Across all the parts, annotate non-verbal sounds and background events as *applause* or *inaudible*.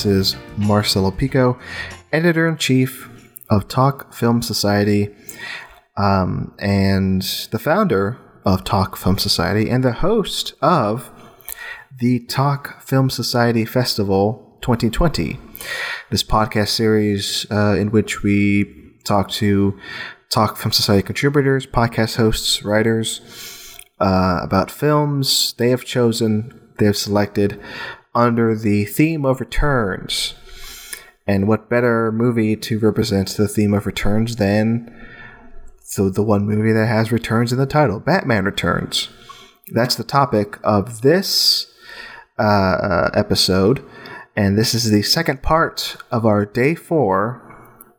This is Marcelo Pico, editor in chief of Talk Film Society, um, and the founder of Talk Film Society, and the host of the Talk Film Society Festival 2020. This podcast series uh, in which we talk to Talk Film Society contributors, podcast hosts, writers uh, about films they have chosen, they have selected under the theme of returns. And what better movie to represent the theme of returns than so the one movie that has returns in the title, Batman Returns. That's the topic of this uh, episode, and this is the second part of our day four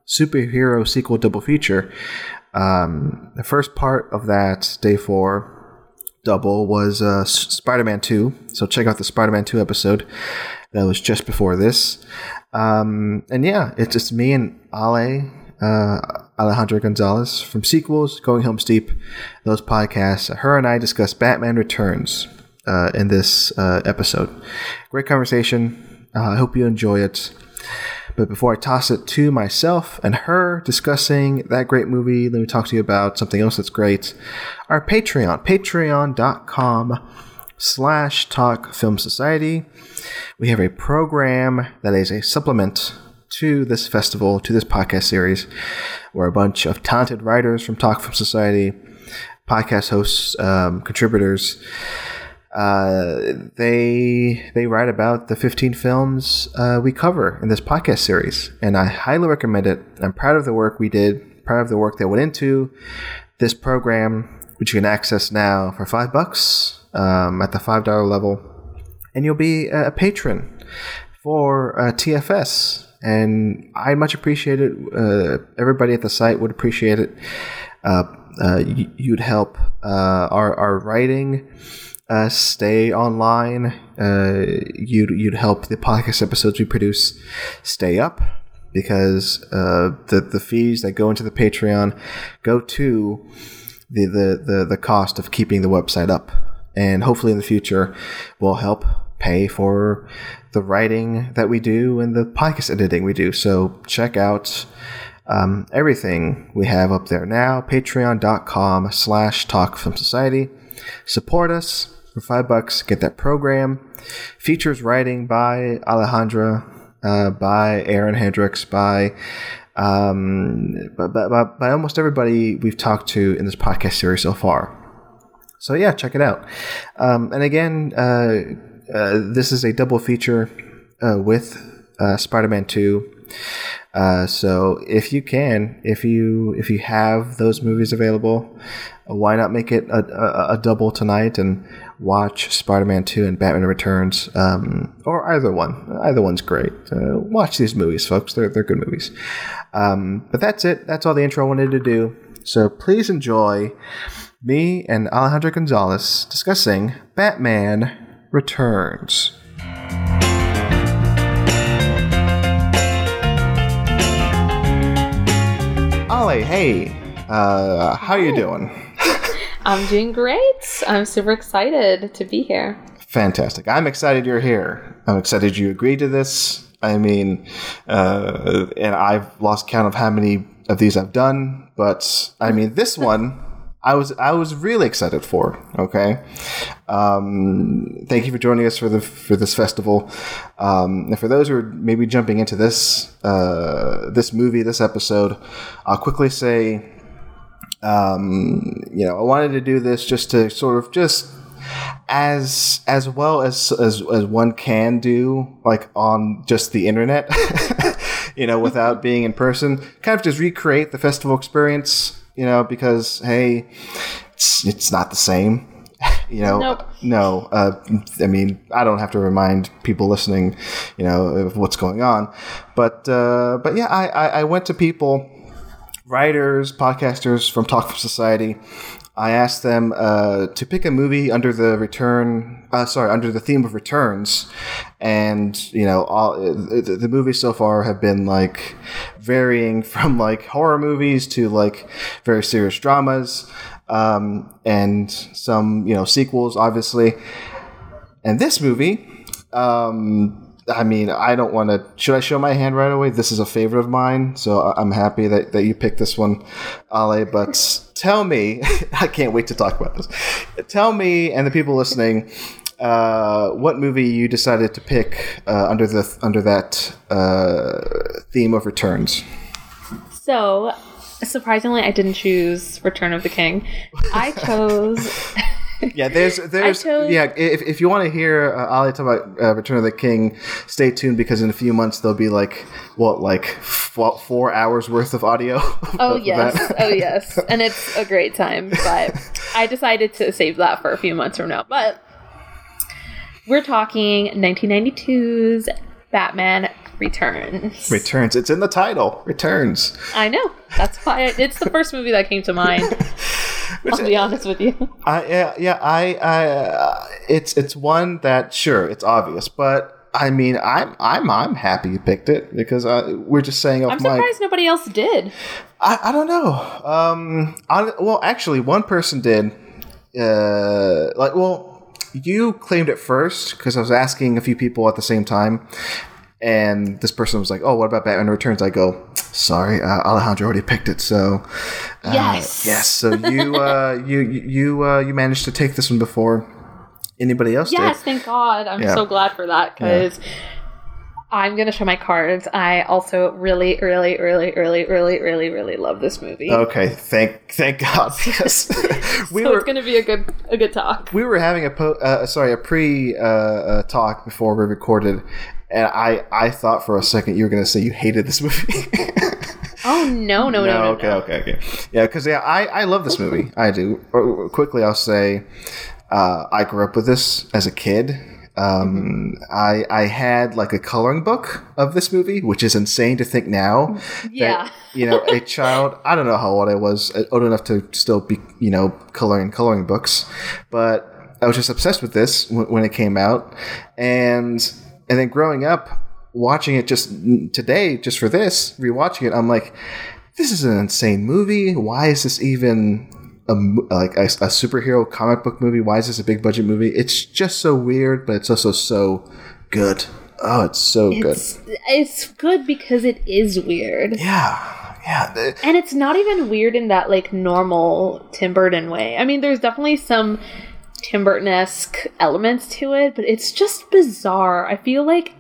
superhero sequel double feature. Um, the first part of that day four double was uh, Spider Man 2. So check out the Spider Man 2 episode that was just before this. Um, and yeah, it's just me and Ale, uh, Alejandra Gonzalez from Sequels, Going Home Steve, those podcasts. Her and I discuss Batman Returns uh, in this uh, episode. Great conversation. Uh, I hope you enjoy it. But before I toss it to myself and her discussing that great movie, let me talk to you about something else that's great. Our Patreon, patreon.com slash talk film society. We have a program that is a supplement to this festival, to this podcast series, where a bunch of talented writers from Talk Film Society, podcast hosts, um, contributors, uh, they they write about the 15 films uh, we cover in this podcast series, and I highly recommend it. I'm proud of the work we did, proud of the work that went into this program, which you can access now for five bucks um, at the five dollar level, and you'll be a patron for uh, TFS. And I much appreciate it. Uh, everybody at the site would appreciate it. Uh, you'd help our our writing uh, stay online. Uh, you'd you'd help the podcast episodes we produce stay up because uh, the the fees that go into the Patreon go to the, the the the cost of keeping the website up, and hopefully in the future will help pay for the writing that we do and the podcast editing we do. So check out um, everything we have up there now. Patreon.com slash Talk Film Society. Support us for five bucks. Get that program. Features writing by Alejandra, uh, by Aaron Hendricks, by um, by, by, by almost everybody we've talked to in this podcast series so far. So yeah, check it out. Um, and again, uh, uh, this is a double feature uh, with uh, Spider-Man Two. Uh, so if you can, if you if you have those movies available, why not make it a, a, a double tonight and watch Spider-Man 2 and Batman Returns, um, or either one. Either one's great. Uh, watch these movies, folks. They're, they're good movies. Um, but that's it. That's all the intro I wanted to do. So please enjoy me and Alejandra Gonzalez discussing Batman Returns. Ale, hey, uh, how you doing? I'm doing great. I'm super excited to be here. Fantastic. I'm excited you're here. I'm excited you agreed to this. I mean, uh, and I've lost count of how many of these I've done, but I mean, this *laughs* one. I was I was really excited for. Okay, um, thank you for joining us for the for this festival. Um, and for those who are maybe jumping into this uh, this movie, this episode, I'll quickly say um, you know, I wanted to do this just to sort of just as as well as as, as one can do like on just the internet *laughs* you know without *laughs* being in person kind of just recreate the festival experience you know because hey it's, it's not the same *laughs* you know nope. no uh, i mean i don't have to remind people listening you know of what's going on but uh, but yeah I, I i went to people writers, podcasters from Talk Film Society. I asked them uh, to pick a movie under the return, uh, sorry, under the theme of returns, and you know, all the, the movies so far have been like varying *laughs* from like horror movies to like very serious dramas, um, and some you know sequels, obviously. And this movie, um, I mean, I don't want to. Should I show my hand right away? This is a favorite of mine, so I'm happy that, that you picked this one, Ale. But tell me, *laughs* I can't wait to talk about this. Tell me and the people listening, uh, what movie you decided to pick uh, under the under that uh, theme of returns. So, surprisingly, I didn't choose Return of the King. I chose. *laughs* Yeah, there's *laughs* there's chose- yeah. If, if you want to hear uh, Ali talk about uh, Return of the King, stay tuned because in a few months there'll be like what like f- four hours worth of audio. *laughs* Oh of yes, that. oh yes, and it's a great time. *laughs* But I decided to save that for a few months from now. But we're talking 1992's Batman Returns. Returns. It's in the title. Returns. I know. That's why it, it's the first movie that came to mind. *laughs* I'll be honest with you. I yeah yeah I I uh, it's it's one that sure it's obvious, but I mean I'm I'm I'm happy you picked it because uh, we're just saying I'm mic. surprised nobody else did. I, I don't know. Um, I, well, actually, one person did. Uh, like, well, you claimed it first because I was asking a few people at the same time, and this person was like, "Oh, what about Batman Returns?" I go, "Sorry, uh, Alejandra already picked it." So, uh, Yes. yes. So you uh, *laughs* you you uh, you managed to take this one before anybody else Yes, did. thank God. I'm Yeah. so glad for that because I'm gonna show my cards. I also really, really, really, really, really, really, really love this movie. Okay, thank thank God *laughs* because *laughs* we so were it's gonna be a good a good talk. we were having a po- uh, sorry a pre uh, uh, talk before we recorded, and I I thought for a second you were going to say you hated this movie. *laughs* Oh no, no, no, no, okay, no. okay, okay. Yeah, because yeah, I I love this movie. I do. Quickly, I'll say, uh, I grew up with this as a kid. Um, I I had like a coloring book of this movie, which is insane to think now. Yeah. that, you know, a *laughs* child. I don't know how old I was, uh, old enough to still be, you know, coloring coloring books, but I was just obsessed with this w- when it came out, and and then growing up, watching it just today, just for this, rewatching it, I'm like, this is an insane movie. Why is this even a, like a, a superhero comic book movie? Why is this a big budget movie? It's just so weird, but it's also so good. Oh, it's so good. It's it's good because it is weird. Yeah, yeah. And it's not even weird in that like normal Tim Burton way. I mean, there's definitely some Tim Burton esque elements to it, but it's just bizarre. I feel like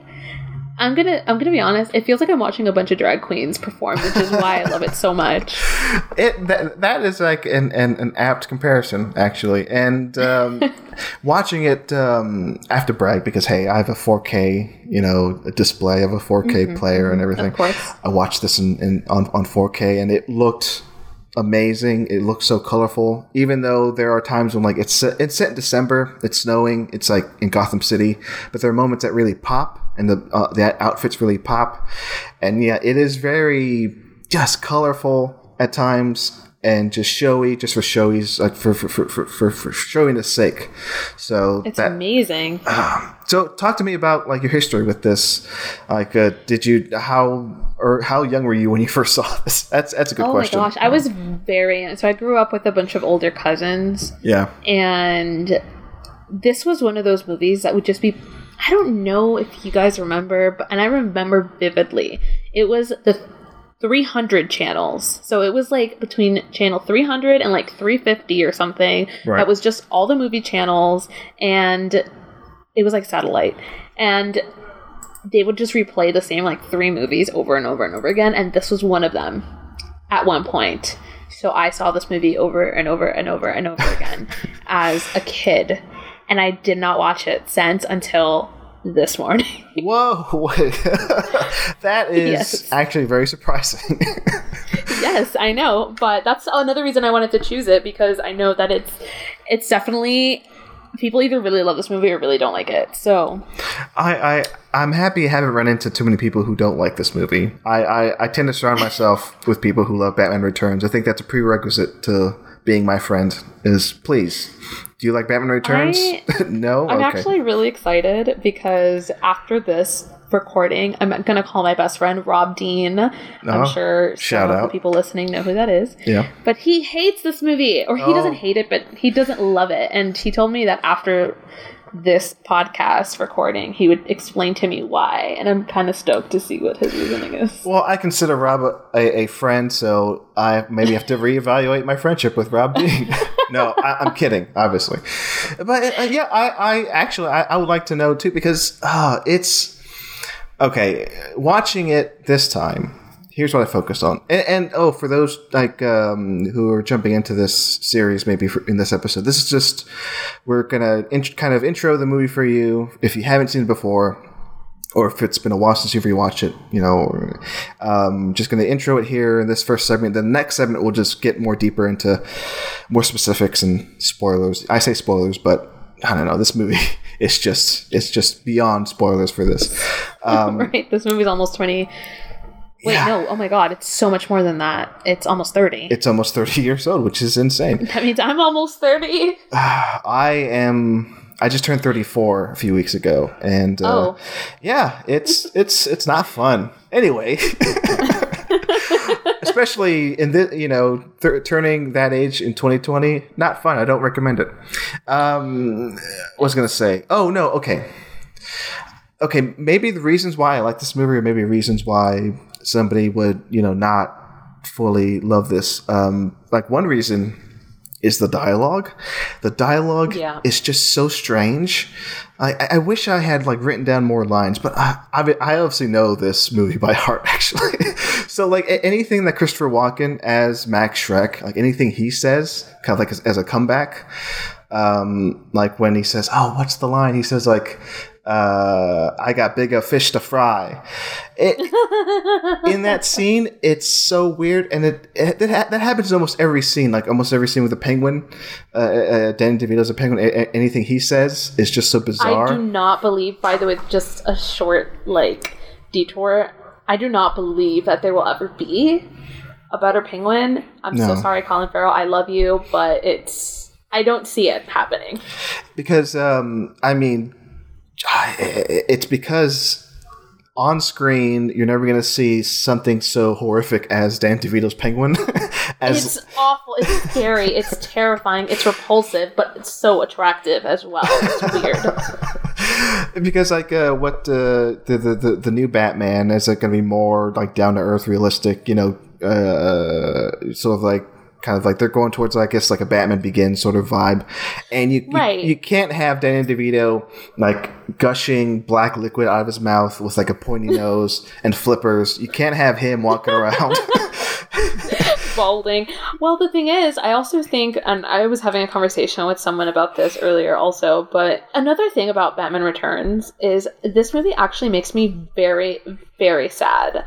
I'm gonna I'm gonna be honest. It feels like I'm watching a bunch of drag queens perform, which is why I love it so much. *laughs* It that, that is like an, an, an apt comparison actually, and um, *laughs* watching it um, I have to brag because hey, I have a 4K you know display, of a 4K player and everything. Of course. I watched this in, in on on 4K and it looked amazing. It looks so colorful, even though there are times when like it's it's set in December, it's snowing, it's like in Gotham City, but there are moments that really pop and the uh, the outfits really pop, and yeah, it is very just colorful at times and just showy, just for showy's like for for for for, for, for showiness sake. So It's that amazing. so talk to me about like your history with this. Like, uh, did you how or how young were you when you *laughs* first saw this? That's that's a good Oh question. Oh my gosh, I was very so I grew up with a bunch of older cousins Yeah. and this was one of those movies that would just be I don't know if you guys remember, but and I remember vividly. It was the 300 channels. So it was like between channel 300 and like 350 or something. Right. That was just all the movie channels and it was like satellite. And they would just replay the same like three movies over and over and over again and this was one of them at one point. So I saw this movie over and over and over and over again *laughs* as a kid and I did not watch it since until this morning. *laughs* Whoa! *laughs* that is Yes. actually very surprising. *laughs* yes, I know, but that's another reason I wanted to choose it because I know that it's it's definitely people either really love this movie or really don't like it. So I, I I'm happy I haven't run into too many people who don't like this movie. I, I, I tend to surround myself with people who love Batman Returns. I think that's a prerequisite to being my friend. Is please, do you like Batman Returns? I- *laughs* no. I'm okay. actually really excited because after this recording, I'm gonna call my best friend Rob Dean. Oh, I'm sure shout some of out. the people listening know who that is. yeah. But he hates this movie, or he Oh. doesn't hate it, but he doesn't love it. And he told me that after this podcast recording, he would explain to me why, and I'm kind of stoked to see what his reasoning is. Well, I consider Rob a, a, friend, so I maybe have to reevaluate my friendship with Rob Dean. *laughs* no, I, am kidding, obviously. But uh, yeah, I, I actually I, I, would like to know too because uh, it's okay. Watching it this time, here's what I focused on. And, and oh, for those like um, who are jumping into this series, maybe for, in this episode, this is just we're gonna in, kind of intro the movie for you if you haven't seen it before. Or if it's been a while since you've rewatched it, you know, um, just going to intro it here in this first segment. The next segment will just get more deeper into more specifics and spoilers. I say spoilers, but I don't know. This movie *laughs* is just it's just beyond spoilers for this. *laughs* Um, right. This movie's almost twenty Wait, yeah. no. Oh my god, it's so much more than that. It's almost 30. It's almost 30 *laughs* years old, which is insane. *laughs* That means I'm almost 30. *sighs* I am I just turned 34 a few weeks ago and uh, oh. yeah, it's it's it's not fun. Anyway, *laughs* especially in this, you know, th- turning that age in 2020, not fun. I don't recommend it. Um, what was going to say? Oh no, okay okay, maybe the reasons why I like this movie, or maybe reasons why somebody would you know not fully love this. Um, like one reason is the dialogue. The dialogue yeah. is just so strange. I, I wish I had like written down more lines, but I, I, I obviously know this movie by *laughs* heart actually. so like anything that Christopher Walken as Max Shreck, like anything he says, kind of like as, as a comeback. Um, like when he says, "Oh, what's the line?" He says like, uh, I got bigger fish to fry. It, in that *laughs* scene, it's so weird, and it, it that, that happens in almost every scene. Like almost every scene with a penguin, uh, uh, Danny DeVito's a penguin. A- anything he says is just so bizarre. I do not believe. By the way, just a short like detour. I do not believe that there will ever be a better penguin. I'm no. so sorry, Colin Farrell. I love you, but it's I don't see it happening. Because um, I mean it's because on screen you're never going to see something so horrific as Dan DeVito's Penguin. *laughs* as it's awful. It's scary. it's terrifying. It's repulsive, but it's so attractive as well. It's weird. *laughs* because like uh, what uh, the, the the the new Batman is it going to be more like down to earth, realistic? You know, uh, sort of like kind of like they're going towards I guess like a Batman Begins sort of vibe, and you right. you, you, can't have Danny DeVito like gushing black liquid out of his mouth with like a pointy *laughs* nose and flippers. You can't have him walking around. *laughs* *laughs* balding. Well, the thing is, I also think, and I was having a conversation with someone about this earlier also, but another thing about Batman Returns is this movie actually makes me very, very sad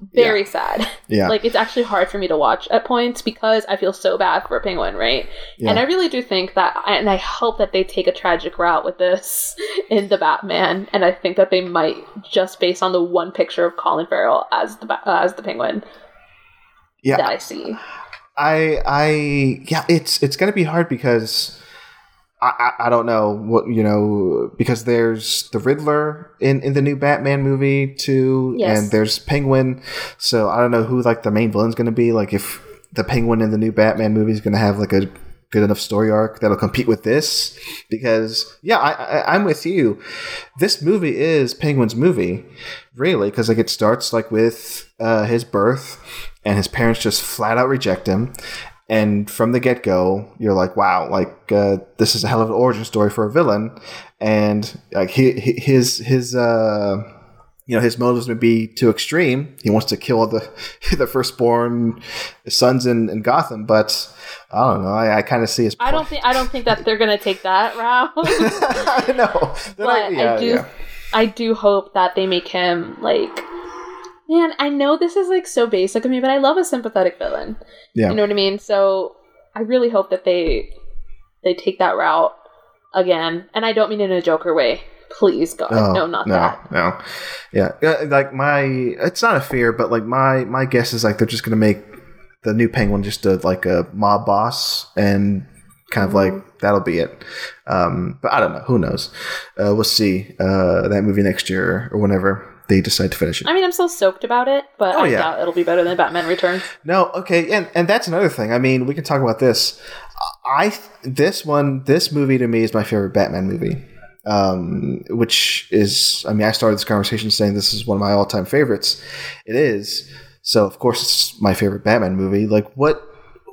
very yeah. sad. Yeah. like it's actually hard for me to watch at points because I feel so bad for a Penguin, right? Yeah. And I really do think that, and I hope that they take a tragic route with this *laughs* in the Batman, and I think that they might just based on the one picture of Colin Farrell as the uh, as the Penguin. Yeah. That I see. I I yeah, it's it's gonna be hard because I, I, don't know what you know because there's the Riddler in, in the new Batman movie too, yes. and there's Penguin. So I don't know who like the main villain's going to be. Like if the Penguin in the new Batman movie is going to have like a good enough story arc that'll compete with this. Because yeah, I, I I'm with you. This movie is Penguin's movie, really, because like it starts like with uh, his birth and his parents just flat out reject him and from the get go, you're like, wow, like uh, this is a hell of an origin story for a villain, and like he, his his uh, you know his motives may be too extreme. He wants to kill the *laughs* the firstborn sons in, in Gotham, but I don't know. I, I kind of see his. Point. I don't think I don't think that they're gonna take that route. *laughs* I know, but like, yeah, I do. Yeah. I do hope that they make him like man, I know this is like so basic of me, but I love a sympathetic villain. Yeah. You know what I mean? So I really hope that they they take that route again. And I don't mean in a Joker way. Please God, no, no not no, that. No, yeah, like my, it's not a fear, but like my my guess is like they're just gonna make the new Penguin just a like a mob boss and kind of like mm-hmm. that'll be it. Um, but I don't know. Who knows? Uh, we'll see uh, that movie next year or whenever they decide to finish it. I mean, I'm still stoked about it, but oh, I yeah. doubt it'll be better than Batman Returns. No, okay, and and that's another thing. I mean, we can talk about this. I this one, this movie to me is my favorite Batman movie. um, which is, I mean, I started this conversation saying this is one of my all time favorites. It is. So, of course, it's my favorite Batman movie. Like, what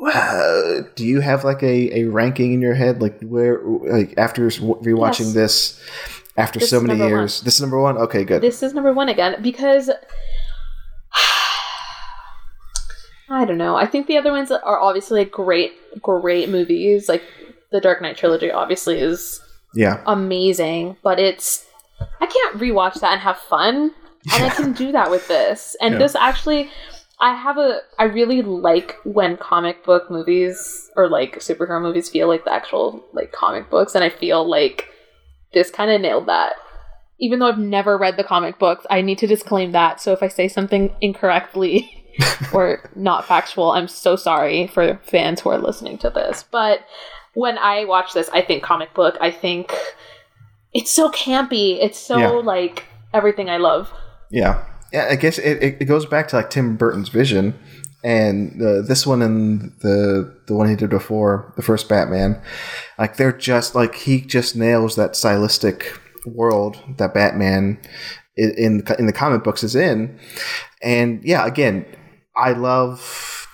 uh, do you have like a, a ranking in your head? Like, where, like, after rewatching Yes. this, after This so many years, this is number one? Okay, good. This is number one again because *sighs* I don't know. I think the other ones are obviously like great, great movies. Like the Dark Knight trilogy, obviously is yeah. amazing, but it's I can't rewatch that and have fun, *laughs* and I can do that with this. And Yeah. this actually, I have a I really like when comic book movies or like superhero movies feel like the actual like comic books, and I feel like this kind of nailed that. Even though I've never read the comic books, I need to disclaim that. So if I say something incorrectly *laughs* or not factual, I'm so sorry for fans who are listening to this. But when I watch this, I think comic book. I think it's so campy. It's so Yeah. like everything I love. Yeah, yeah. I guess it, it goes back to like Tim Burton's vision, and uh, this one and the the one he did before, the first Batman. Like they're just like he just nails that stylistic world that Batman in in the comic books is in, and yeah, again, I love.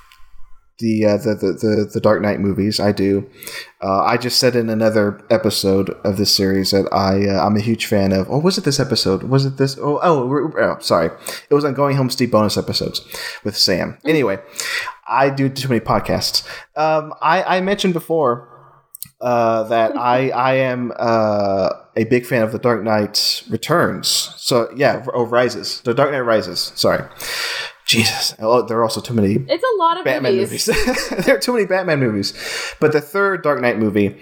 The, uh, the, the the the Dark Knight movies, I do. Uh, I just said in another episode of this series that I uh, I'm a huge fan of. Or was it this episode? Was it this? Oh, oh, oh, sorry. It was on Going Home Steve bonus episodes with Sam. Anyway, I do too many podcasts. Um, I I mentioned before uh, that I *laughs* I am uh, a big fan of the Dark Knight Returns. So yeah, oh Rises, the Dark Knight Rises. Sorry, Jesus. Oh, there are also too many It's a lot of Batman movies. movies. *laughs* there are too many Batman movies. But the third Dark Knight movie,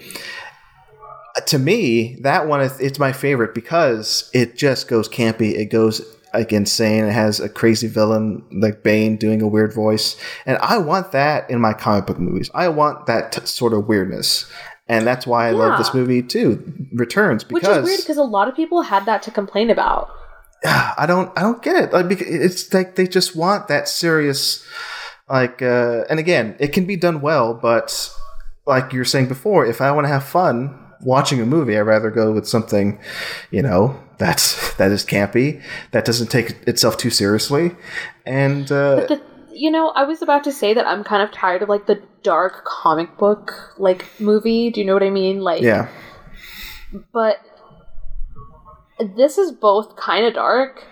uh, to me, that one is it's my favorite because it just goes campy. It goes like insane. It has a crazy villain like Bane doing a weird voice, and I want that in my comic book movies. I want that t- sort of weirdness. And that's why I love this movie too. Returns Which because is weird because a lot of people had that to complain about. I don't I don't get it. Like it's like they just want that serious like uh and again, it can be done well, but like you were saying before, if I want to have fun watching a movie, I'd rather go with something, you know, that's that is campy, that doesn't take itself too seriously. And uh The, you know, I was about to say that I'm kind of tired of like the dark comic book like movie. Do you know what I mean? Like, yeah. but this is both kind of dark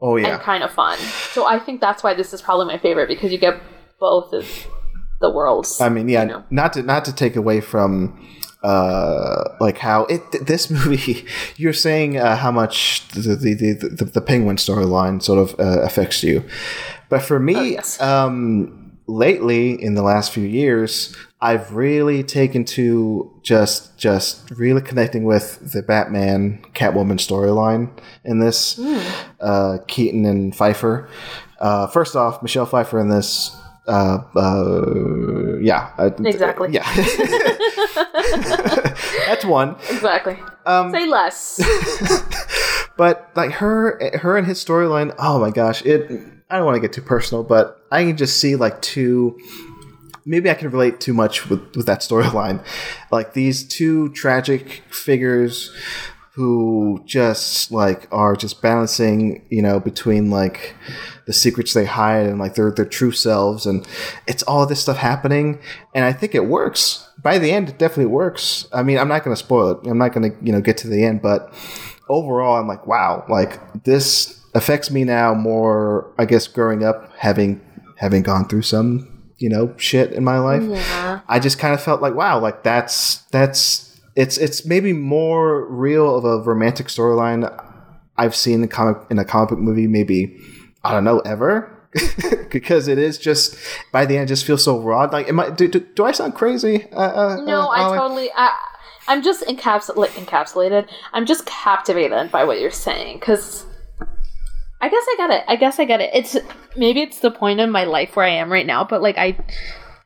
Oh and kind of fun. So I think that's why this is probably my favorite because you get both of the worlds. I mean, yeah, you know. not to not to take away from uh like how it th- this *laughs* movie you're saying uh, how much the the, the, the, the penguin storyline sort of uh, affects you but for me Oh, yes. um lately in the last few years i've really taken to just just really connecting with the batman catwoman storyline in this Hmm. uh keaton and pfeiffer uh first off michelle pfeiffer in this uh, uh yeah uh, Exactly. yeah *laughs* that's one Exactly. um Say less. *laughs* but like her her and his storyline oh my gosh it i don't want to get too personal but i can just see like two maybe i can relate too much with with that storyline. *laughs* Like these two tragic figures who just like are just balancing you know between like the secrets they hide and like their their true selves and it's all this stuff happening and i think it works. By the end it definitely works. I mean i'm not going to spoil it. I'm not going to you know get to the end but overall i'm like wow like this affects me now more i guess growing up having having gone through some you know shit in my life yeah. I just kind of felt like, wow, like that's that's it's it's maybe more real of a romantic storyline I've seen in comic in a comic book movie, maybe I don't know ever. *laughs* because it is just by the end, it just feels so raw. Like, am I? Do, do, do I sound crazy? Uh, uh, No, uh, I totally. I, I'm just encapsulated. Encapsulated. I'm just captivated by what you're saying because I guess I get it. I guess I get it. It's maybe it's the point in my life where I am right now, but like I,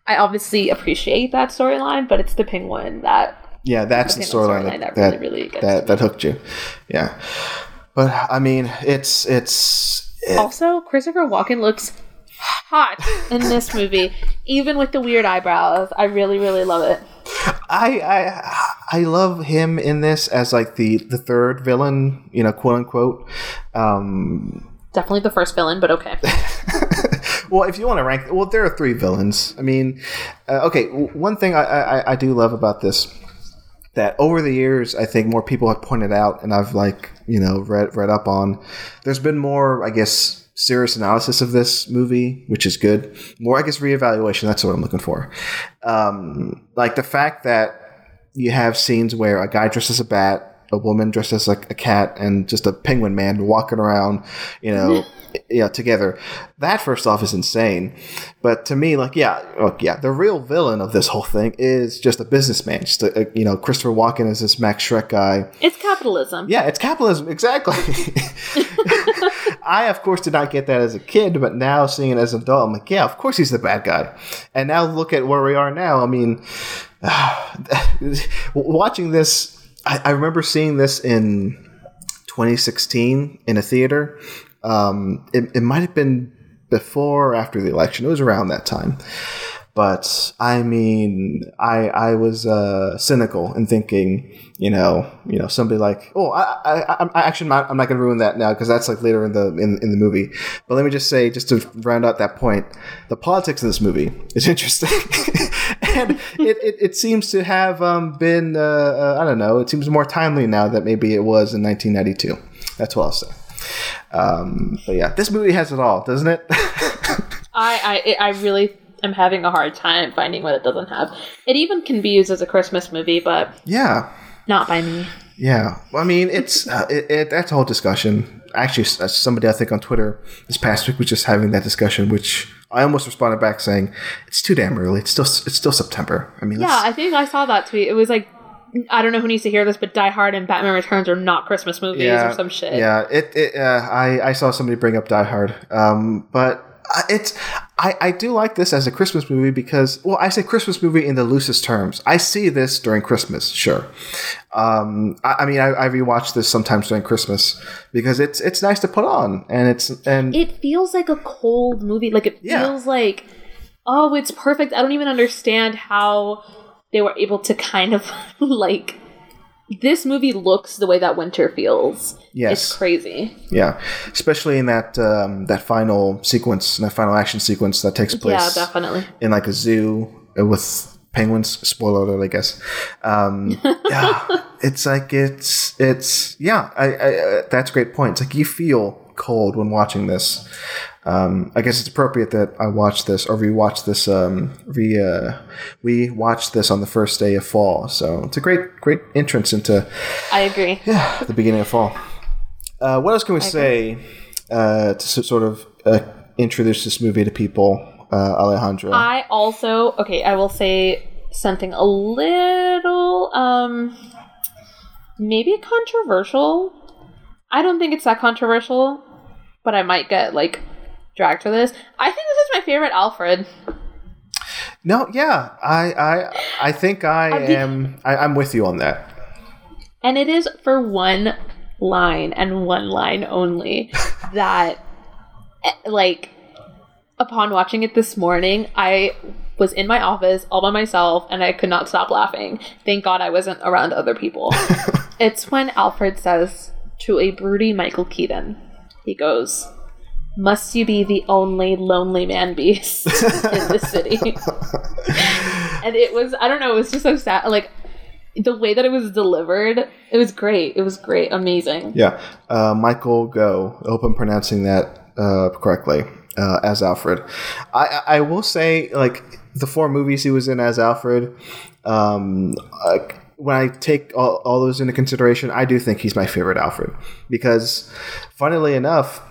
I obviously appreciate that storyline, but it's the penguin that Yeah, that's the the storyline storyline that that that, really, that, that hooked you. Yeah, but I mean, it's it's it- Also, Christopher Walken looks hot in this movie, even with the weird eyebrows. I really, really love it. I I I love him in this as like the the third villain, you know, quote unquote. Um, Definitely the first villain, but okay. *laughs* well, if you want to rank, well, there are three villains. I mean, uh, okay, one thing I, I I do love about this that over the years I think more people have pointed out, and I've like you know read read up on. There's been more, I guess. Serious analysis of this movie, which is good. More, I guess, reevaluation. That's what I'm looking for. Um, like the fact that you have scenes where a guy dressed as a bat, a woman dressed as like a cat, and just a penguin man walking around, you know, *laughs* you know, together. That first off is insane. But to me, like, yeah, look, yeah, the real villain of this whole thing is just a businessman. Just a, a, you know, Christopher Walken is this Max Shreck guy. It's capitalism. Yeah, it's capitalism exactly. *laughs* *laughs* I, of course, did not get that as a kid, but now seeing it as an adult, I'm like, yeah, of course he's the bad guy. And now look at where we are now. I mean, *sighs* watching this, I, I remember seeing this in 2016 in a theater. Um, it, it might have been before or after the election. It was around that time. But I mean, I I was uh, cynical in thinking, you know, you know, somebody like, oh, I, I, I actually not, I'm not going to ruin that now because that's like later in the in, in the movie. But let me just say, just to round out that point, the politics in this movie is *laughs* interesting, and it, it, it seems to have um, been uh, uh, I don't know, it seems more timely now that maybe it was in 1992. That's what I'll say. Um, but yeah, this movie has it all, doesn't it? *laughs* I, I I really am having a hard time finding what it doesn't have. It even can be used as a Christmas movie, but yeah, not by me. Yeah, well, I mean, it's uh, it, it, that's a whole discussion. Actually, uh, somebody I think on Twitter this past week was just having that discussion, which I almost responded back saying it's too damn early. It's still it's still September. I mean, yeah, I think I saw that tweet. It was like I don't know who needs to hear this, but Die Hard and Batman Returns are not Christmas movies yeah, or some shit. Yeah, it. it uh, I I saw somebody bring up Die Hard, um, but it's I, I do like this as a Christmas movie because well I say Christmas movie in the loosest terms. I see this during Christmas, sure. Um, I, I mean I, I rewatch this sometimes during Christmas because it's it's nice to put on and it's and it feels like a cold movie. Like it Yeah. feels like oh, it's perfect. I don't even understand how they were able to kind of *laughs* like this movie looks the way that winter feels. Yes. It's crazy. yeah, especially in that um, that final sequence, that final action sequence that takes place Yeah, definitely. in like a zoo with penguins. Spoiler alert, I guess. Um, *laughs* yeah, it's like it's it's yeah. I, I uh, that's a great point. It's like you feel cold when watching this. Um, I guess it's appropriate that I watched this or rewatched this. Um, re uh, we watched this on the first day of fall, so it's a great great entrance into I agree. yeah the beginning of fall. Uh, what else can we say uh, to sort of uh, introduce this movie to people, uh, Alejandra? I also okay, I will say something a little um maybe controversial. I don't think it's that controversial, but I might get like dragged for this. I think this is my favorite Alfred. no, yeah, I I I think I I am. I, I'm with you on that. And it is for one line and one line only *laughs* that eh, like upon watching it this morning, I was in my office all by myself and I could not stop laughing. Thank God I wasn't around other people. *laughs* it's when Alfred says to a broody Michael Keaton, he goes, Must you be the only lonely man beast *laughs* in the city? and it was, I don't know, it was just so sad. Like, the way that it was delivered, it was great. It was great. Amazing. Yeah, uh, Michael Gough. I hope I'm pronouncing that uh, correctly. Uh, as Alfred, I, I will say like the four movies he was in as Alfred. Um, like, when I take all, all those into consideration, I do think he's my favorite Alfred because, funnily enough,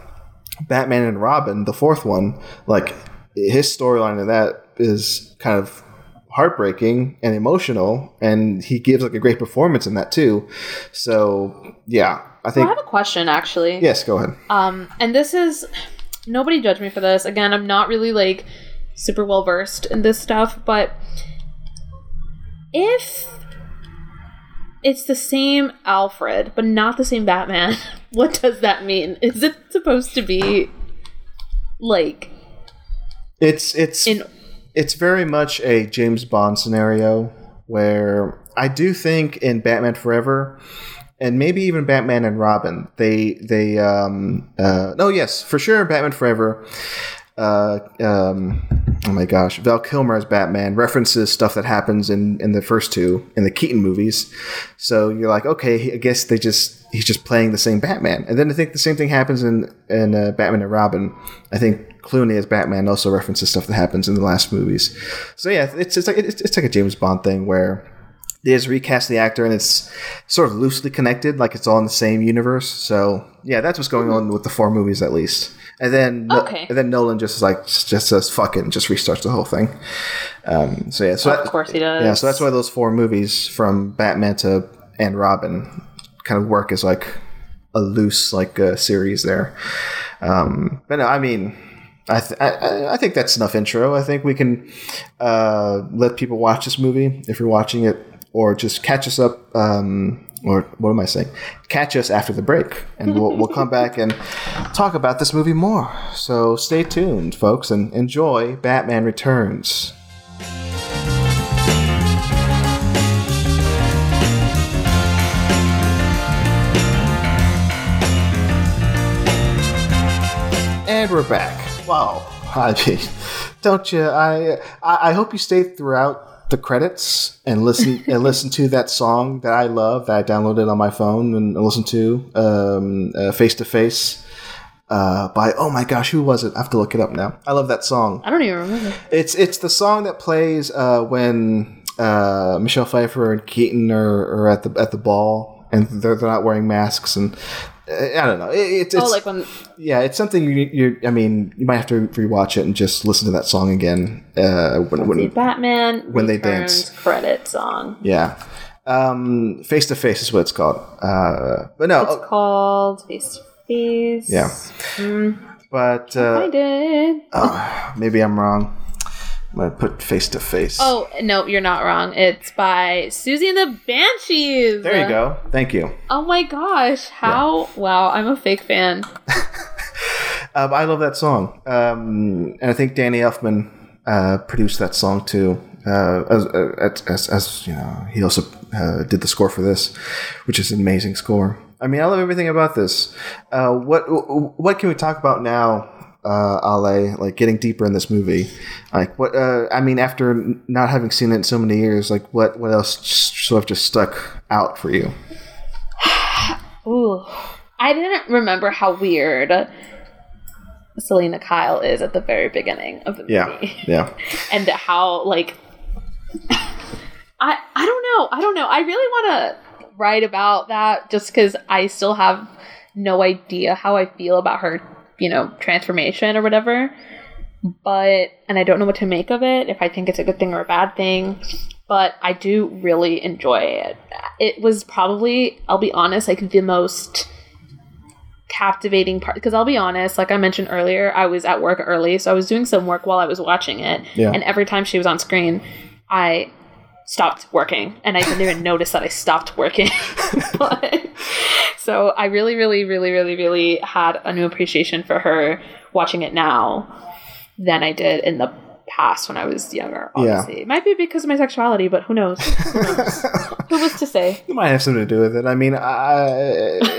Batman and Robin, the fourth one, like his storyline in that is kind of heartbreaking and emotional, and he gives like a great performance in that too. So yeah, I think I have a question actually. yes. Go ahead. Um, and this is nobody judge me for this. Again, I'm not really like super well versed in this stuff, but if it's the same Alfred, but not the same Batman, *laughs* what does that mean? Is it supposed to be like It's it's in it's very much a James Bond scenario where I do think in Batman Forever and maybe even Batman and Robin, they they um uh no yes for sure Batman Forever. Uh, um, oh my gosh, Val Kilmer as Batman references stuff that happens in, in the first two in the Keaton movies. So you're like, okay, I guess they just he's just playing the same Batman. And then I think the same thing happens in in uh, Batman and Robin. I think Clooney as Batman also references stuff that happens in the last movies. So yeah, it's it's like it's, it's like a James Bond thing where they just recast the actor and it's sort of loosely connected, like it's all in the same universe. So yeah, that's what's going on with the four movies at least. And then Okay. and then Nolan just like just says fuck it and just restarts the whole thing. Um, so yeah, so Of that- course he does. yeah, so that's why those four movies from Batman to and Robin kind of work as like a loose like uh, series there. Um, but no, I mean, I, th- I- I I think that's enough intro. I think we can uh, let people watch this movie if you're watching it, or just catch us up. Um, or what am I saying? Catch us after the break, and we'll we'll come *laughs* back and talk about this movie more. So stay tuned, folks, and enjoy Batman Returns. And we're back. Wow. *laughs* I mean, don't you? I I, I hope you stay throughout the credits and listen and listen to that song that I love that I downloaded on my phone and listen to face to face uh, by oh my gosh who was it? I have to look it up now. I love that song. I don't even remember. It's it's the song that plays uh, when uh, Michelle Pfeiffer and Keaton are, are at the at the ball and they're, they're not wearing masks and I don't know. It, it's it's oh, like when yeah, it's something you, you. I mean, you might have to rewatch it and just listen to that song again. Uh, when, when Batman when they dance. credit song. yeah, um, face to face is what it's called. Uh, but no, It's oh, called Face to Face. Yeah. but I uh, did. oh, maybe I'm wrong. Gonna put face to face. Oh no, you're not wrong. It's by Siouxsie and the Banshees. there you go. Thank you. Oh my gosh, how wow! I'm a fake fan. *laughs* Um, I love that song, um, and I think Danny Elfman uh, produced that song too. Uh, as, as, as, as you know, he also uh, did the score for this, which is an amazing score. I mean, I love everything about this. Uh, what what can we talk about now, uh, Ale? Like getting deeper in this movie, like what? Uh, I mean, after not having seen it in so many years, like what what else sort of just stuck out for you? *sighs* Ooh, I didn't remember how weird Selina Kyle is at the very beginning of the movie. Yeah, yeah. *laughs* and how like I I don't know. I don't know. I really want to write about that just because I still have no idea how I feel about her, you know, transformation or whatever. But and I don't know what to make of it. If I think it's a good thing or a bad thing. But I do really enjoy it. It was probably, I'll be honest, like the most captivating part because I'll be honest, like I mentioned earlier, I was at work early, so I was doing some work while I was watching it. Yeah. And every time she was on screen, I stopped working and I didn't even *laughs* notice that I stopped working. *laughs* but, so I really, really, really, really, really had a new appreciation for her watching it now than I did in the past when I was younger. Yeah. Obviously, it might be because of my sexuality, but who knows? Who, knows? *laughs* who was to say? It might have something to do with it. I mean, I,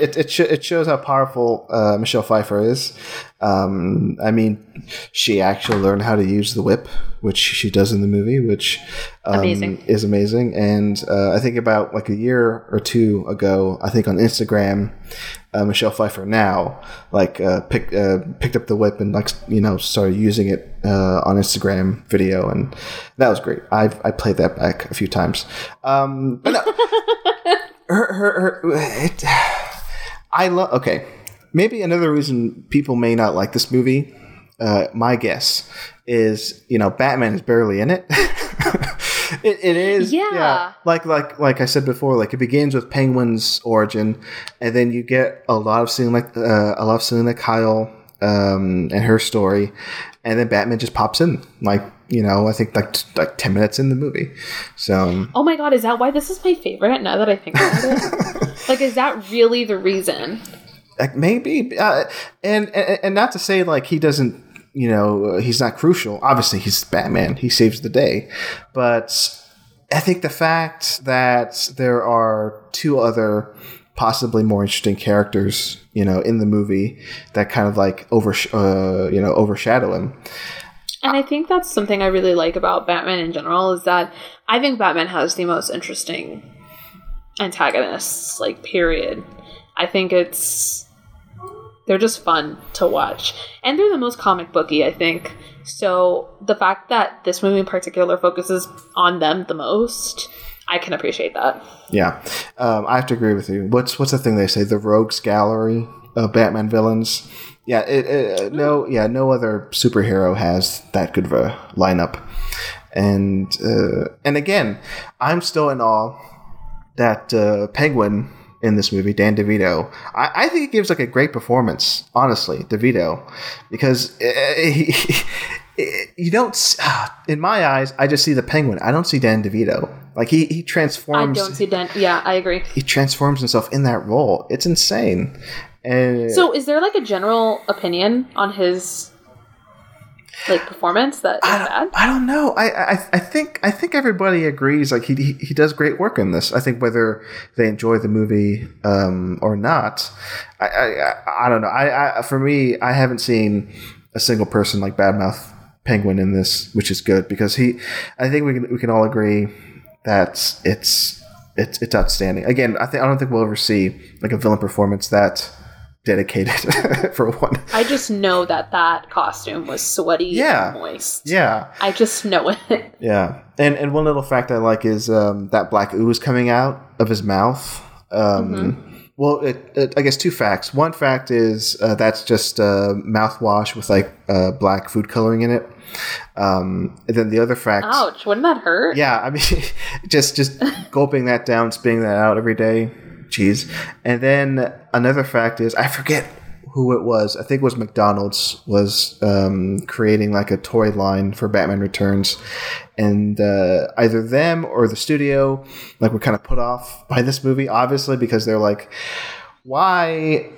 it it, sh- it shows how powerful uh, Michelle Pfeiffer is. Um, I mean, she actually learned how to use the whip, which she does in the movie, which um, Amazing. is amazing. And uh, I think about like a year or two ago, I think on Instagram, uh, Michelle Pfeiffer now like uh, pick, uh, picked up the whip and like you know started using it uh, on Instagram video, and that was great. I I played that back a few times. Um, but no, *laughs* her, her, her it, *sighs* I love. Okay, maybe another reason people may not like this movie. Uh, my guess is, you know, Batman is barely in it. *laughs* *laughs* it, it is, Yeah. Like, like, like I said before, like it begins with Penguin's origin, and then you get a lot of Selina, uh, a lot of Selina Kyle um, and her story, and then Batman just pops in, like you know, I think like t- like ten minutes in the movie. So Oh my god, is that why this is my favorite? Now that I think about it, *laughs* like, is that really the reason? like maybe uh, and, and and not to say like he doesn't you know uh, he's not crucial obviously he's batman he saves the day but I think the fact that there are two other possibly more interesting characters, you know, in the movie that kind of like over, uh, you know, overshadow him. And I think that's something I really like about Batman in general is that I think Batman has the most interesting antagonists, like period. I think it's they're just fun to watch. And they're the most comic booky, I think. So the fact that this movie in particular focuses on them the most, I can appreciate that. Yeah, um, I have to agree with you. What's what's the thing they say? The rogues gallery of Batman villains. Yeah, it, it, no, yeah, no other superhero has that good of a lineup. And uh, and again, I'm still in awe that uh, Penguin in this movie, Dan DeVito. I, I, think he gives like a great performance, honestly, DeVito, because uh, he, *laughs* you don't. Uh, in my eyes, I just see the Penguin. I don't see Dan DeVito. Like he he transforms. I don't see Dan. Yeah, I agree. He transforms himself in that role. It's insane. And so, is there like a general opinion on his like performance that is I, bad? I don't know. I, I I think I think everybody agrees. Like he, he he does great work in this. I think whether they enjoy the movie um, or not, I, I I don't know. I, I for me, I haven't seen a single person like badmouth Penguin in this, which is good because he. I think we can we can all agree that it's it's it's outstanding. Again, I think I don't think we'll ever see like a villain performance that dedicated *laughs* for one. I just know that that costume was sweaty yeah. and moist. Yeah. I just know it. *laughs* Yeah. And and one little fact I like is um, that black ooze coming out of his mouth. Um, mm-hmm. Well, it, it, I guess two facts. One fact is uh, that's just uh, mouthwash with like uh, black food coloring in it. Um, and then the other fact. Ouch! Wouldn't that hurt? Yeah, I mean, *laughs* just just gulping that down, spitting that out every day cheese. And then another fact is I forget who it was. I think it was McDonald's was um, creating like a toy line for Batman Returns, and uh, either them or the studio like were kind of put off by this movie, obviously because they're like, why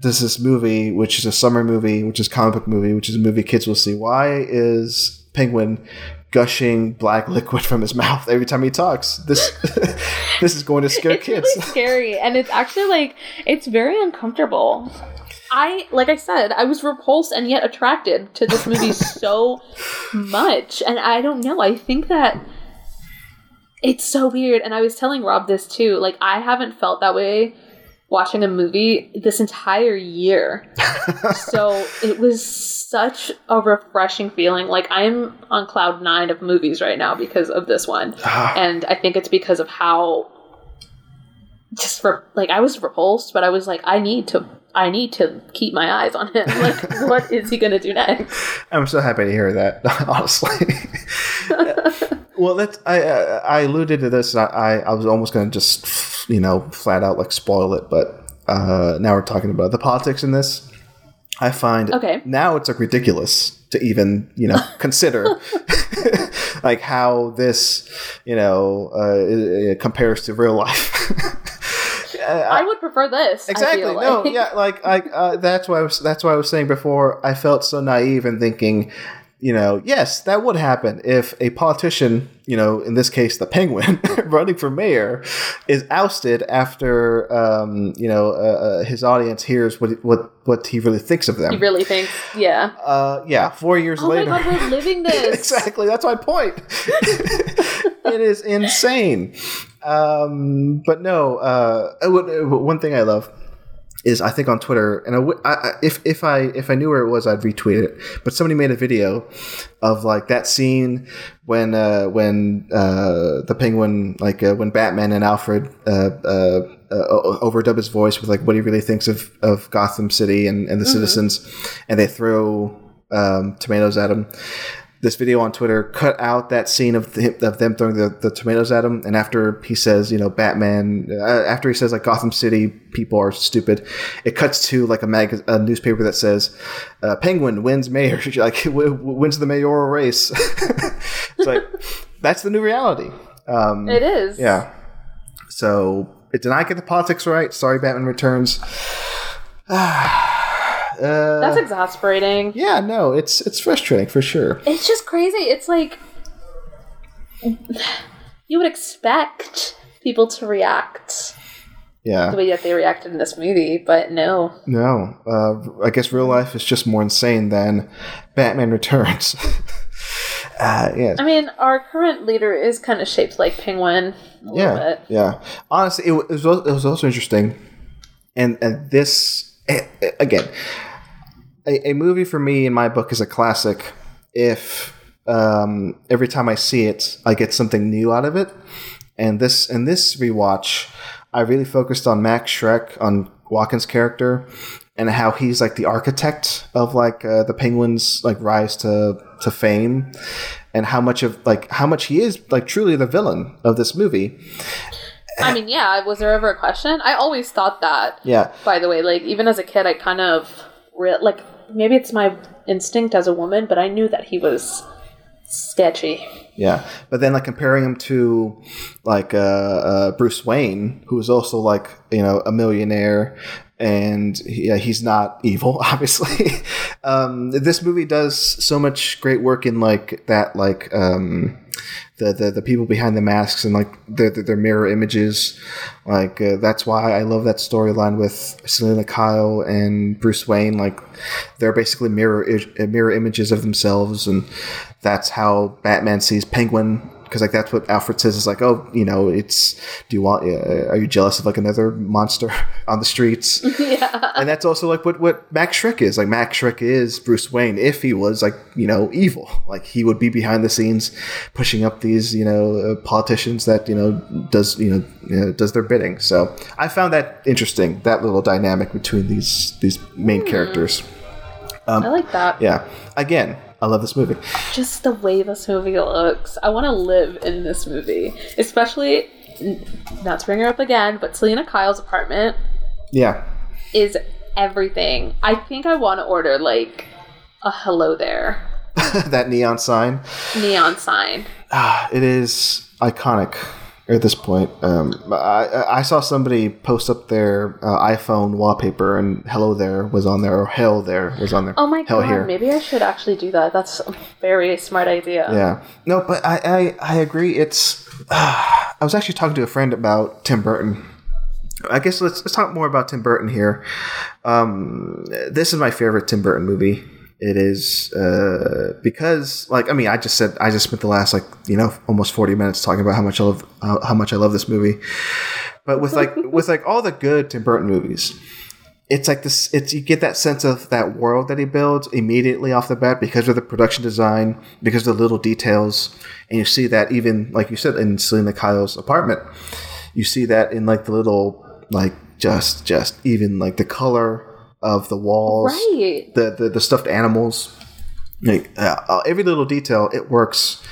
does this movie, which is a summer movie, which is comic book movie, which is a movie kids will see, why is Penguin gushing black liquid from his mouth every time he talks. This *laughs* this is going to scare it's kids. Really *laughs* scary, and it's actually like it's very uncomfortable. I like I said, I was repulsed and yet attracted to this movie *laughs* so much, and I don't know. I think that it's so weird, and I was telling Rob this too. Like I haven't felt that way watching a movie this entire year. *laughs* so it was such a refreshing feeling. Like I'm on cloud nine of movies right now because of this one. Ah. and I think it's because of how just for like I was repulsed, but I was like, I need to I need to keep my eyes on him. *laughs* Like, *laughs* what is he gonna do next? I'm so happy to hear that, honestly. Well, that's I I alluded to this. I I was almost gonna just you know flat out like spoil it, but uh, now we're talking about the politics in this. I find okay. now it's like ridiculous to even you know *laughs* consider *laughs* like how this you know uh, compares to real life. *laughs* I, would prefer this. Exactly. Like. No. Yeah. Like. I. Uh, that's why I was. That's why I was saying before. I felt so naive in thinking, you know, yes, that would happen if a politician, you know, in this case, the Penguin, *laughs* running for mayor, is ousted after, um, you know, uh, uh, his audience hears what what what he really thinks of them. He really thinks, yeah. Uh, yeah. Four years oh later. God, we're living *laughs* this. exactly. That's my point. *laughs* it is insane. Um, but no, uh, one thing I love is I think on Twitter, and I w- I, if if I if I knew where it was, I'd retweet it. But somebody made a video of like that scene when uh, when uh, the penguin, like uh, when Batman and Alfred uh, uh, uh, overdub his voice with like what he really thinks of, of Gotham City and, and the mm-hmm. citizens, and they throw um, tomatoes at him this video on Twitter cut out that scene of, the, of them throwing the, the tomatoes at him. And after he says, you know, Batman, uh, after he says like Gotham City people are stupid, it cuts to like a mag a newspaper that says uh, Penguin wins mayor, *laughs* like *laughs* w- wins the mayoral race. *laughs* it's like that's the new reality. Um, it is. Yeah. So it did I get the politics right? Sorry, Batman Returns. *sighs* Uh, That's exasperating. Yeah, no, it's it's frustrating for sure. It's just crazy. It's like you would expect people to react Yeah. the way that they reacted in this movie, but no. No, uh, I guess real life is just more insane than Batman Returns. *laughs* uh, yeah, I mean, our current leader is kind of shaped like Penguin a little yeah, bit. yeah. Honestly, it, it was it was also interesting, and and this eh, eh, again, a, a movie for me in my book is a classic. If um, every time I see it, I get something new out of it, and this in this rewatch, I really focused on Max Shreck on Walken's character and how he's like the architect of like uh, the penguins like rise to to fame and how much of like how much he is like truly the villain of this movie I mean, yeah, was there ever a question? I always thought that. yeah By the way, like even as a kid, I kind of re- like maybe it's my instinct as a woman, but I knew that he was sketchy. yeah but then like comparing him to like uh, uh bruce wayne who is also like you know a millionaire and yeah, he's not evil *laughs* obviously um this movie does so much great work in like that like um the, the, the people behind the masks and like their, their, mirror images. Like uh, that's why i love that storyline with selina kyle and bruce wayne. Like they're basically mirror mirror images of themselves and that's how batman sees penguin because like that's what alfred says is like oh you know it's do you want uh, are you jealous of like another monster *laughs* on the streets *laughs* yeah. and that's also like what what Max Shreck is. Like Max Shreck is Bruce Wayne if he was like you know evil. Like he would be behind the scenes, pushing up these you know uh, politicians that you know does you know, you know does their bidding. So I found that interesting that little dynamic between these these main characters. I like that. Yeah, again. I love this movie. Just the way this movie looks. I want to live in this movie. Especially, not to bring her up again, but Selina Kyle's apartment Yeah, is everything. I think I want to order, like, a hello there *laughs* that neon sign. neon sign. Ah, it is iconic at this point. Um, I, I saw somebody post up their uh, iPhone wallpaper, and "Hello there" was on there, or "Hell there" was on there. Oh my Hell god, here. maybe I should actually do that. That's a very smart idea. Yeah, no, but I I, I agree. It's *sighs* I was actually talking to a friend about Tim Burton. I guess let's let's talk more about Tim Burton here. Um, this is my favorite Tim Burton movie. It is uh, because, like, I mean, I just said I just spent the last like you know almost forty minutes talking about how much I love uh, how much I love this movie. But with like *laughs* with like all the good Tim Burton movies, it's like this it's you get that sense of that world that he builds immediately off the bat because of the production design because of the little details and you see that even like you said in selina kyle's apartment you see that in like the little like just just even like the color of the walls Right. the the, the stuffed animals. Like uh, uh, every little detail it works.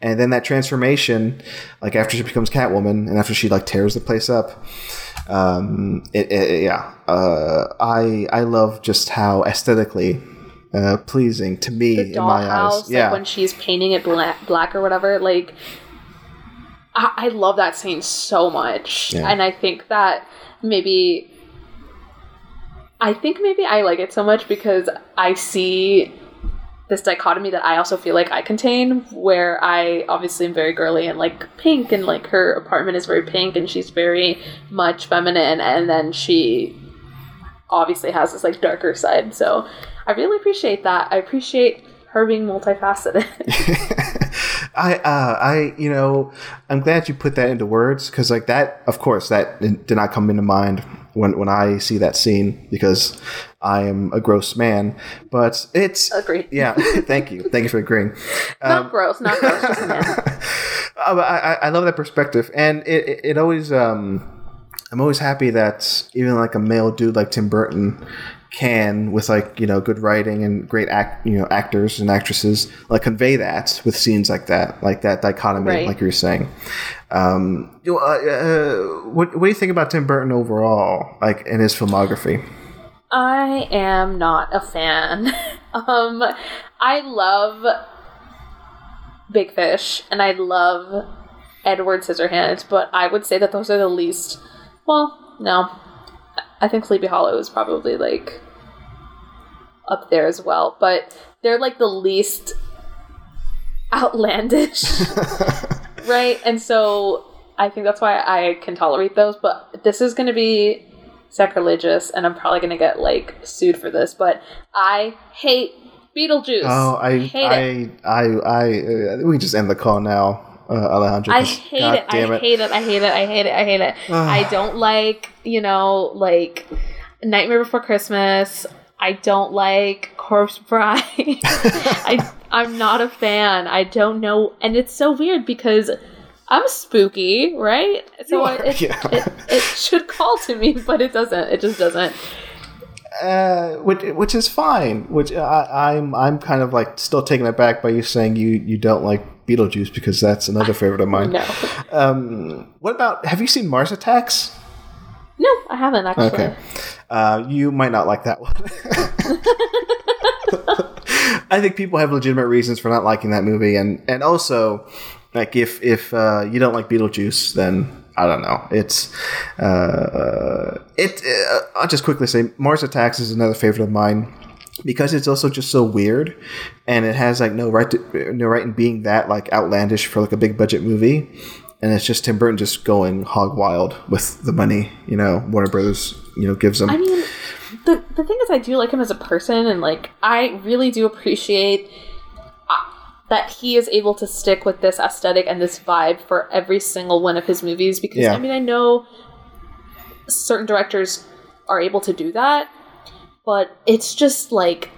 And then that transformation like after she becomes catwoman and after she like tears the place up um it, it- yeah uh i i love just how aesthetically uh pleasing to me The in my dollhouse, eyes yeah. like when she's painting it black, black or whatever, like I, I love that scene so much, Yeah. and I think that maybe I think maybe I like it so much because I see this dichotomy that I also feel like I contain, where I obviously am very girly and like pink, and like her apartment is very pink, and she's very much feminine, and then she obviously has this like darker side. So I really appreciate that. I appreciate her being multifaceted. *laughs* *laughs* I, uh, I, you know, I'm glad you put that into words because, like that, of course, that did not come into mind when when I see that scene because I am a gross man. But it's Agreed. Yeah, *laughs* thank you, thank you for agreeing. not gross, not gross, just. *laughs* Uh, I, I- I love that perspective, and it, it, it always um, I'm always happy that even like a male dude like Tim Burton can, with like you know good writing and great act you know actors and actresses, like convey that with scenes like that, like that dichotomy, Right. like you were saying. Um, you know, uh, uh, what what do you think about Tim Burton overall, like in his filmography? I am not a fan. *laughs* um, I love Big Fish and I love Edward Scissorhands, but I would say that those are the least. Well, no, I think Sleepy Hollow is probably like up there as well, but they're like the least outlandish *laughs* right? And so I think that's why I can tolerate those. But this is going to be sacrilegious, and I'm probably going to get like sued for this. But I hate Beetlejuice. Oh, I, hate I, it. I, I, uh, we just end the call now, uh, Alejandra. I hate God it. I hate it. I hate it. I hate it. I hate it. I don't like, you know, like Nightmare Before Christmas. I don't like Corpse Bride. *laughs* I I'm not a fan. I don't know, and it's so weird because I'm spooky, right? So are, it, yeah. it it should call to me, but it doesn't. It just doesn't. uh, which, which is fine. Which I, I'm, I'm kind of like still taken aback by you saying you, you don't like Beetlejuice because that's another favorite of mine. No, Um, what about? Have you seen Mars Attacks? no, I haven't actually. Okay. Uh, you might not like that one. *laughs* I think people have legitimate reasons for not liking that movie, and and also, like if if uh, you don't like Beetlejuice, then I don't know. It's uh, it. Uh, I'll just quickly say Mars Attacks is another favorite of mine because it's also just so weird, and it has like no right to no right in being that like outlandish for like a big budget movie. And it's just Tim Burton just going hog wild with the money, you know, Warner Brothers, you know, gives him. I mean, the the thing is, I do like him as a person, and like I really do appreciate uh, that he is able to stick with this aesthetic and this vibe for every single one of his movies. Because Yeah. I mean, I know certain directors are able to do that, but it's just like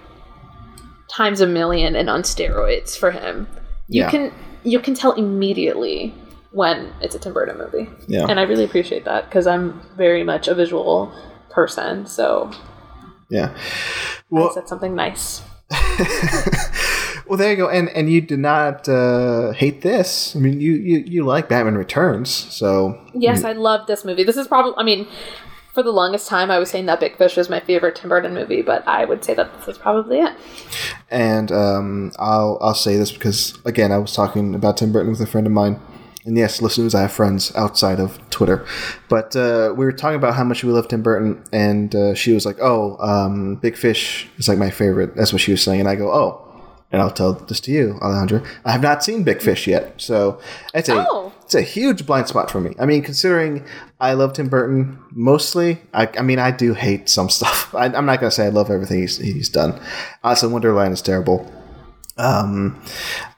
times a million and on steroids for him. You Yeah. can you can tell immediately when it's a Tim Burton movie. Yeah. And I really appreciate that because I'm very much a visual person. So Yeah. I Well, said something nice. *laughs* well, there you go. And and you did not uh, hate this. I mean, you, you you like Batman Returns, so Yes, I love this movie. This is probably, I mean, for the longest time, I was saying that Big Fish was my favorite Tim Burton movie, but I would say that this is probably it. and um, I'll I'll say this because again, I was talking about Tim Burton with a friend of mine. And yes, listeners, I have friends outside of Twitter, but uh, we were talking about how much we love Tim Burton, and uh, she was like, "Oh, um, Big Fish is like my favorite." That's what she was saying, and I go, "Oh," and I'll tell this to you, Alejandra. I have not seen Big Fish yet, so it's a Oh. It's a huge blind spot for me. I mean, considering I love Tim Burton mostly, I, I mean, I do hate some *laughs* stuff. I, I'm not gonna say I love everything he's, he's done. Alice in Wonderland is terrible. Um,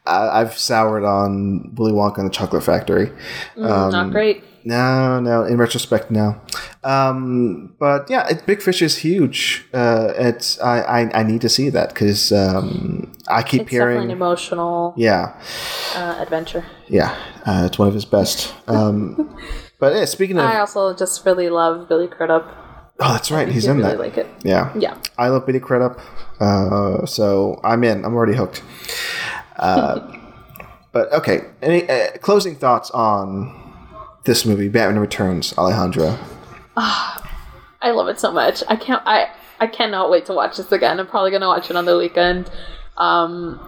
I, I've soured on Willy Wonka and the Chocolate Factory. Mm, Not great. No, no. In retrospect, no. Um, but yeah, it, Big Fish is huge. Uh, it's I, I, I need to see that because um, I keep It's definitely an emotional Yeah, uh, adventure. yeah. Uh, it's one of his best. Um, *laughs* but yeah, speaking of, I also just really love Billy Crudup. oh, that's right. He's in really that. like it. Yeah. Yeah. I love Billy Crudup. Uh, so I'm in. I'm already hooked. Uh, *laughs* but okay. Any uh, closing thoughts on this movie, Batman Returns, Alejandra? I love it so much. I can't. I I cannot wait to watch this again. I'm probably gonna watch it on the weekend. Um,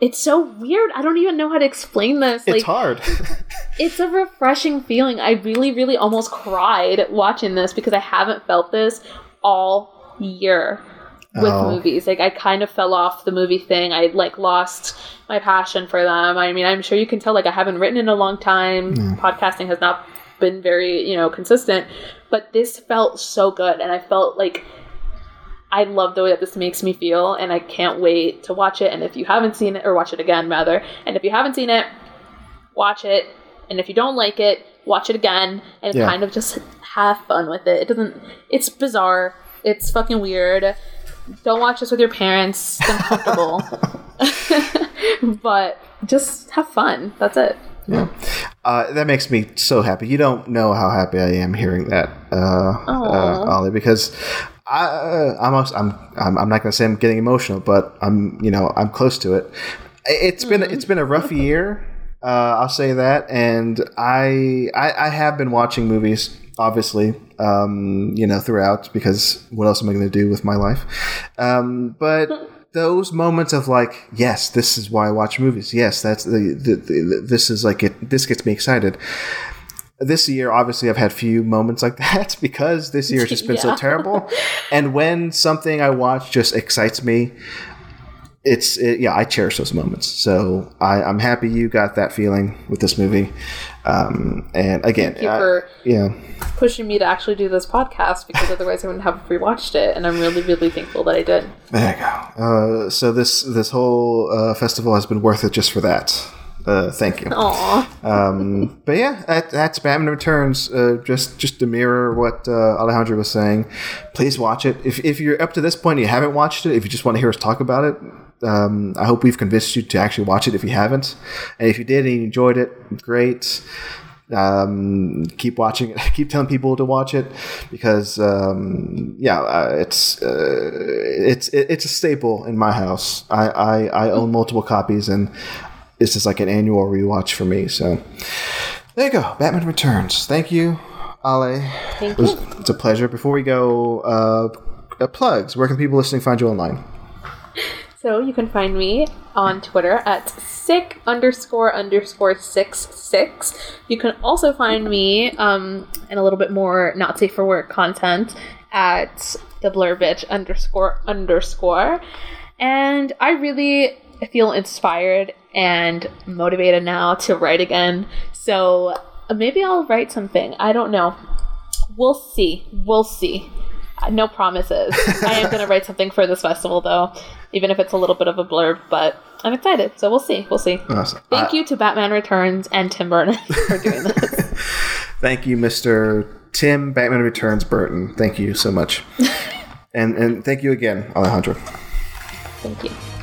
it's so weird. I don't even know how to explain this. Like, It's hard. *laughs* it's a refreshing feeling. I really, really almost cried watching this because I haven't felt this all year with Oh. movies. Like I kind of fell off the movie thing. I like lost my passion for them. I mean, I'm sure you can tell like I haven't written in a long time. Podcasting has not been very, you know, consistent, but this felt so good and I felt like I love the way that this makes me feel and I can't wait to watch it and if you haven't seen it or watch it again rather, and if you haven't seen it, watch it and if you don't like it, watch it again and Yeah. kind of just have fun with it. It doesn't it's bizarre. It's fucking weird. Don't watch this with your parents. It's uncomfortable. *laughs* but just have fun. That's it. Yeah. Uh, that makes me so happy. You don't know how happy I am hearing that, uh, uh, Ollie, because I, uh, I'm, I'm, I'm, I'm not going to say I'm getting emotional, but I'm, you know, I'm close to it. It's been, it's been a rough year. Uh, I'll say that, and I, I, I have been watching movies, obviously, um, you know, throughout because what else am I going to do with my life? Um, but *laughs* those moments of like, yes, this is why I watch movies. Yes, that's the, the, the this is like it. This gets me excited. This year, obviously, I've had few moments like *laughs* that because this year has just been so *laughs* terrible. And when something I watch just excites me, it's it, yeah, I cherish those moments. So I, I'm happy you got that feeling with this movie. Um, and again, Thank you I- for yeah, pushing me to actually do this podcast because otherwise I wouldn't have rewatched it, and I'm really, really thankful that I did. there you go. Uh, so this this whole uh, festival has been worth it just for that. Uh, thank you. Aw. Um, but yeah, that, that's Batman Returns. Uh, just just to mirror what uh, Alejandra was saying, please watch it. If, if you're up to this point and you haven't watched it, if you just want to hear us talk about it, um, I hope we've convinced you to actually watch it. If you haven't, and if you did and you enjoyed it, great. Um, keep watching it. *laughs* Keep telling people to watch it because um, yeah, uh, it's uh, it's it's a staple in my house. I, I I own multiple copies and this is like an annual rewatch for me. So there you go, Batman Returns. Thank you, Ale. Thank It was, you. it's a pleasure. Before we go, uh, uh, plugs. Where can people listening find you online? *laughs* So you can find me on Twitter at sick underscore underscore six six. You can also find me um, in a little bit more not safe for work content at the blur bitch underscore underscore. And I really feel inspired and motivated now to write again. So uh, maybe I'll write something. I don't know. We'll see. We'll see. No promises. I am going to write something for this festival, though, even if it's a little bit of a blurb. But I'm excited, so we'll see. We'll see. Awesome. Thank Uh, you to Batman Returns and Tim Burton *laughs* for doing this. *laughs* Thank you, Mr. Tim Batman Returns Burton. Thank you so much. *laughs* and and thank you again, Alejandra. Thank you.